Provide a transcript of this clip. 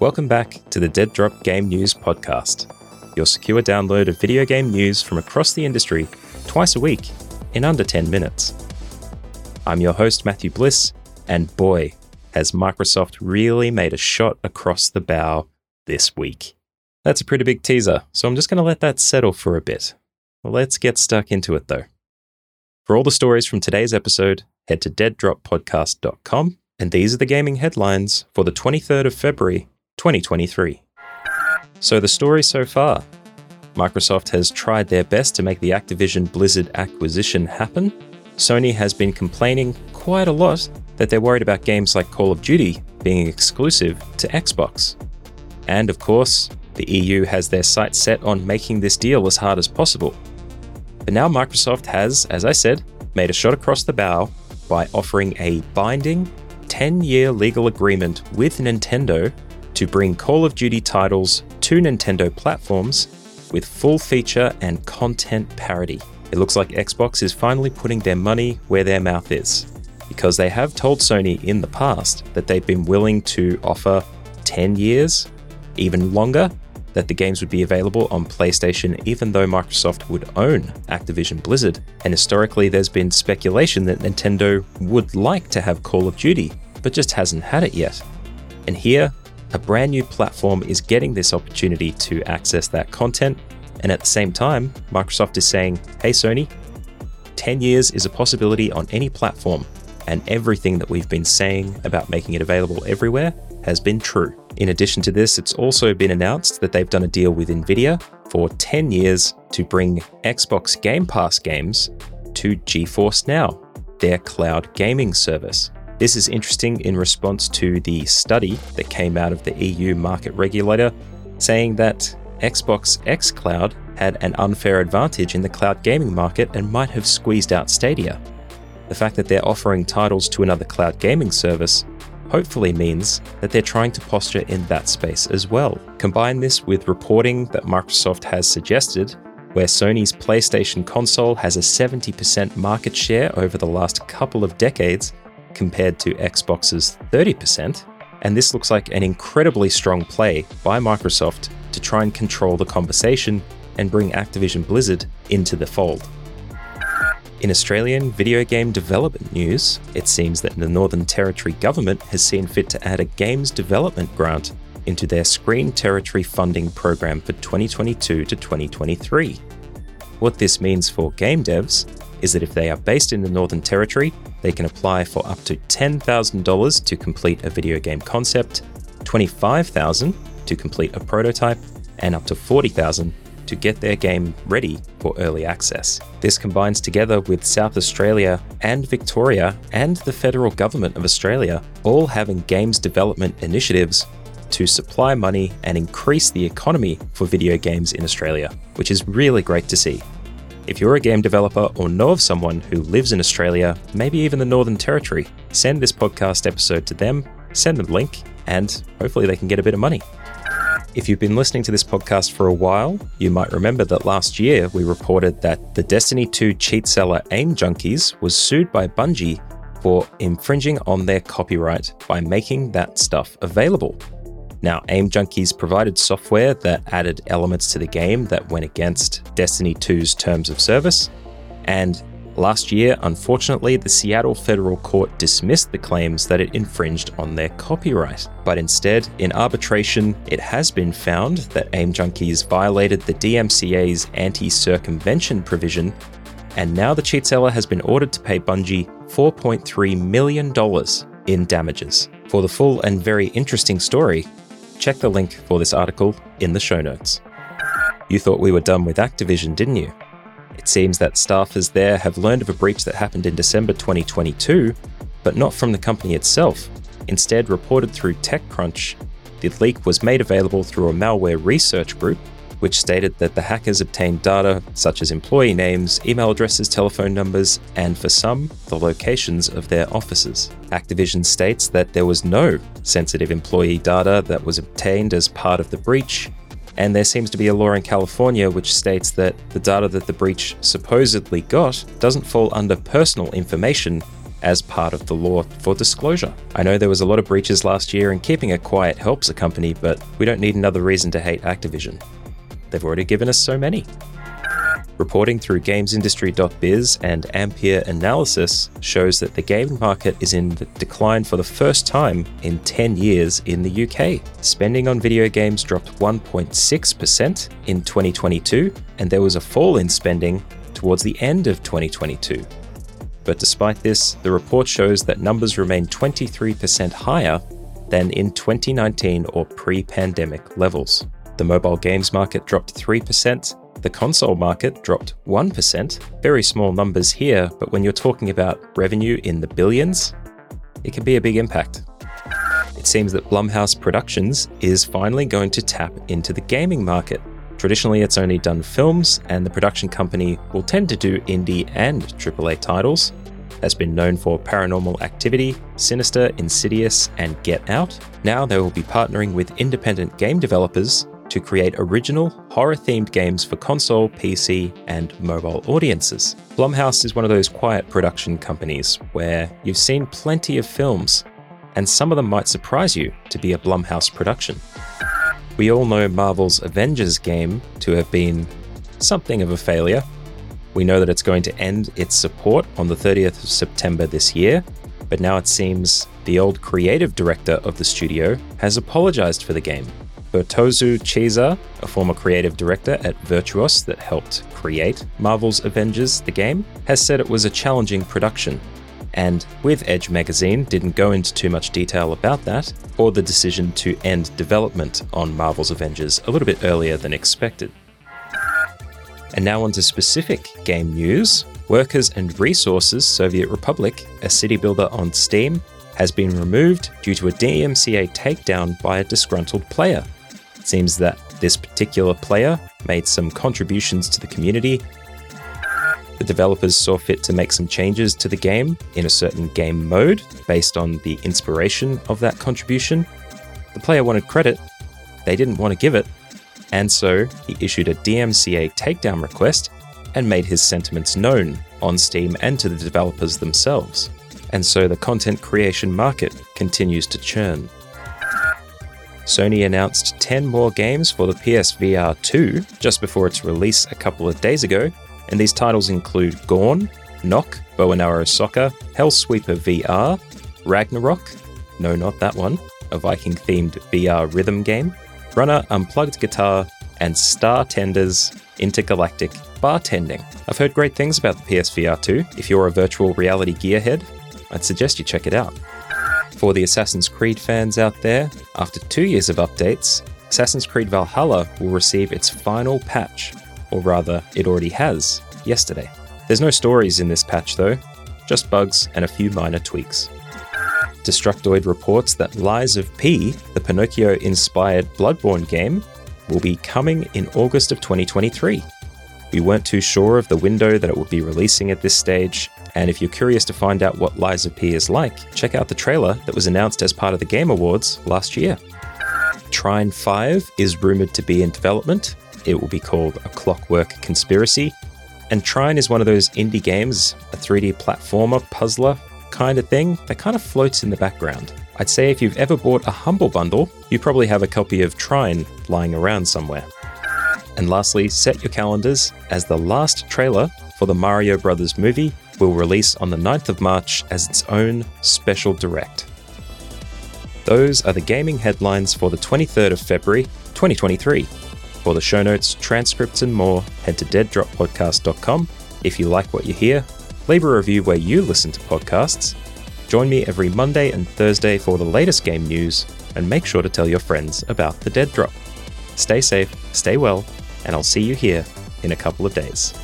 Welcome back to the Dead Drop Game News Podcast, your secure download of video game news from across the industry twice a week in under 10 minutes. I'm your host, Matthew Bliss, and boy, has Microsoft really made a shot across the bow this week. That's a pretty big teaser, so I'm just going to let that settle for a bit. Let's get stuck into it though. For all the stories from today's episode, head to deaddroppodcast.com, and these are the gaming headlines for the 23rd of February, 2023. So, the story so far Microsoft has tried their best to make the Activision Blizzard acquisition happen. Sony has been complaining quite a lot that they're worried about games like Call of Duty being exclusive to Xbox. And of course, the EU has their sights set on making this deal as hard as possible. But now Microsoft has, as I said, made a shot across the bow by offering a binding 10 year legal agreement with Nintendo to bring Call of Duty titles to Nintendo platforms with full feature and content parity. It looks like Xbox is finally putting their money where their mouth is, because they have told Sony in the past that they've been willing to offer 10 years, even longer, that the games would be available on PlayStation even though Microsoft would own Activision Blizzard. And historically, there's been speculation that Nintendo would like to have Call of Duty, but just hasn't had it yet. And here, a brand new platform is getting this opportunity to access that content. And at the same time, Microsoft is saying, hey, Sony, 10 years is a possibility on any platform, and everything that we've been saying about making it available everywhere has been true. In addition to this, it's also been announced that they've done a deal with Nvidia for 10 years to bring Xbox Game Pass games to GeForce Now, their cloud gaming service. This is interesting in response to the study that came out of the EU market regulator saying that Xbox xCloud had an unfair advantage in the cloud gaming market and might have squeezed out Stadia. The fact that they're offering titles to another cloud gaming service hopefully means that they're trying to posture in that space as well. Combine this with reporting that Microsoft has suggested where Sony's PlayStation console has a 70% market share over the last couple of decades compared to Xbox's 30%. And this looks like an incredibly strong play by Microsoft to try and control the conversation and bring Activision Blizzard into the fold. In Australian video game development news, it seems that the Northern Territory government has seen fit to add a games development grant into their Screen Territory funding program for 2022 to 2023. What this means for game devs is that if they are based in the Northern Territory, they can apply for up to $10,000 to complete a video game concept, $25,000 to complete a prototype, and up to $40,000 to get their game ready for early access. This combines together with South Australia and Victoria and the federal government of Australia all having games development initiatives to supply money and increase the economy for video games in Australia, which is really great to see. If you're a game developer or know of someone who lives in Australia, maybe even the Northern Territory, send this podcast episode to them, send them a link, and hopefully they can get a bit of money. If you've been listening to this podcast for a while, you might remember that last year we reported that the Destiny 2 cheat seller Aim Junkies was sued by Bungie for infringing on their copyright by making that stuff available. Now, Aim Junkies provided software that added elements to the game that went against Destiny 2's terms of service. And last year, unfortunately, the Seattle Federal Court dismissed the claims that it infringed on their copyright. But instead, in arbitration, it has been found that Aim Junkies violated the DMCA's anti circumvention provision. And now the cheat seller has been ordered to pay Bungie $4.3 million in damages. For the full and very interesting story, check the link for this article in the show notes. You thought we were done with Activision, didn't you? It seems that staffers there have learned of a breach that happened in December 2022, but not from the company itself. Instead, reported through TechCrunch, the leak was made available through a malware research group, which stated that the hackers obtained data such as employee names, email addresses, telephone numbers, and for some, the locations of their offices. Activision states that there was no sensitive employee data that was obtained as part of the breach, and there seems to be a law in California which states that the data that the breach supposedly got doesn't fall under personal information, as part of the law for disclosure. I know there was a lot of breaches last year, and keeping it quiet helps a company, but we don't need another reason to hate Activision. They've already given us so many. Reporting through GamesIndustry.biz and Ampere Analysis shows that the gaming market is in decline for the first time in 10 years in the UK. Spending on video games dropped 1.6% in 2022, and there was a fall in spending towards the end of 2022. But despite this, the report shows that numbers remain 23% higher than in 2019 or pre pandemic levels. The mobile games market dropped 3%, the console market dropped 1%. Very small numbers here, but when you're talking about revenue in the billions, it can be a big impact. It seems that Blumhouse Productions is finally going to tap into the gaming market. Traditionally, it's only done films, and the production company will tend to do indie and AAA titles. Has been known for Paranormal Activity, Sinister, Insidious, and Get Out. Now they will be partnering with independent game developers to create original, horror themed games for console, PC, and mobile audiences. Blumhouse is one of those quiet production companies where you've seen plenty of films, and some of them might surprise you to be a Blumhouse production. We all know Marvel's Avengers game to have been something of a failure. We know that it's going to end its support on the 30th of September this year, but now it seems the old creative director of the studio has apologized for the game Bertozzu Cesa, a former creative director at Virtuos that helped create Marvel's Avengers, the game, has said it was a challenging production. And with Edge magazine, didn't go into too much detail about that, or the decision to end development on Marvel's Avengers a little bit earlier than expected. And now on to specific game news. Workers and Resources Soviet Republic, a city builder on Steam, has been removed due to a DMCA takedown by a disgruntled player. It seems that this particular player made some contributions to the community. The developers saw fit to make some changes to the game in a certain game mode based on the inspiration of that contribution. The player wanted credit, they didn't want to give it, and so he issued a DMCA takedown request and made his sentiments known on Steam and to the developers themselves. And so the content creation market continues to churn. Sony announced 10 more games for the PSVR 2 just before its release a couple of days ago, and these titles include Gorn, Knock, Bow and Arrow Soccer, Hellsweeper VR, Ragnarock, no, not that one, a Viking themed VR rhythm game, Runner Unplugged Guitar, and Star Tenders Intergalactic Bartending. I've heard great things about the PSVR 2. If you're a virtual reality gearhead, I'd suggest you check it out. For the Assassin's Creed fans out there, after two years of updates, Assassin's Creed Valhalla will receive its final patch, or rather, it already has, yesterday. There's no stories in this patch though, just bugs and a few minor tweaks. Destructoid reports that Lies of P, the Pinocchio inspired Bloodborne game, will be coming in August of 2023. We weren't too sure of the window that it would be releasing at this stage, and if you're curious to find out what of P is like, check out the trailer that was announced as part of the Game Awards last year. Trine 5 is rumored to be in development. It will be called A Clockwork Conspiracy. And Trine is one of those indie games, a 3D platformer, puzzler kind of thing that kind of floats in the background. I'd say if you've ever bought a Humble Bundle, you probably have a copy of Trine lying around somewhere. And lastly, set your calendars as the last trailer for the Mario Brothers movie will release on the 9th of March as its own special direct. Those are the gaming headlines for the 23rd of February, 2023. For the show notes, transcripts, and more, head to deaddroppodcast.com. If you like what you hear, leave a review where you listen to podcasts. Join me every Monday and Thursday for the latest game news, and make sure to tell your friends about the Dead Drop. Stay safe, stay well, and I'll see you here in a couple of days.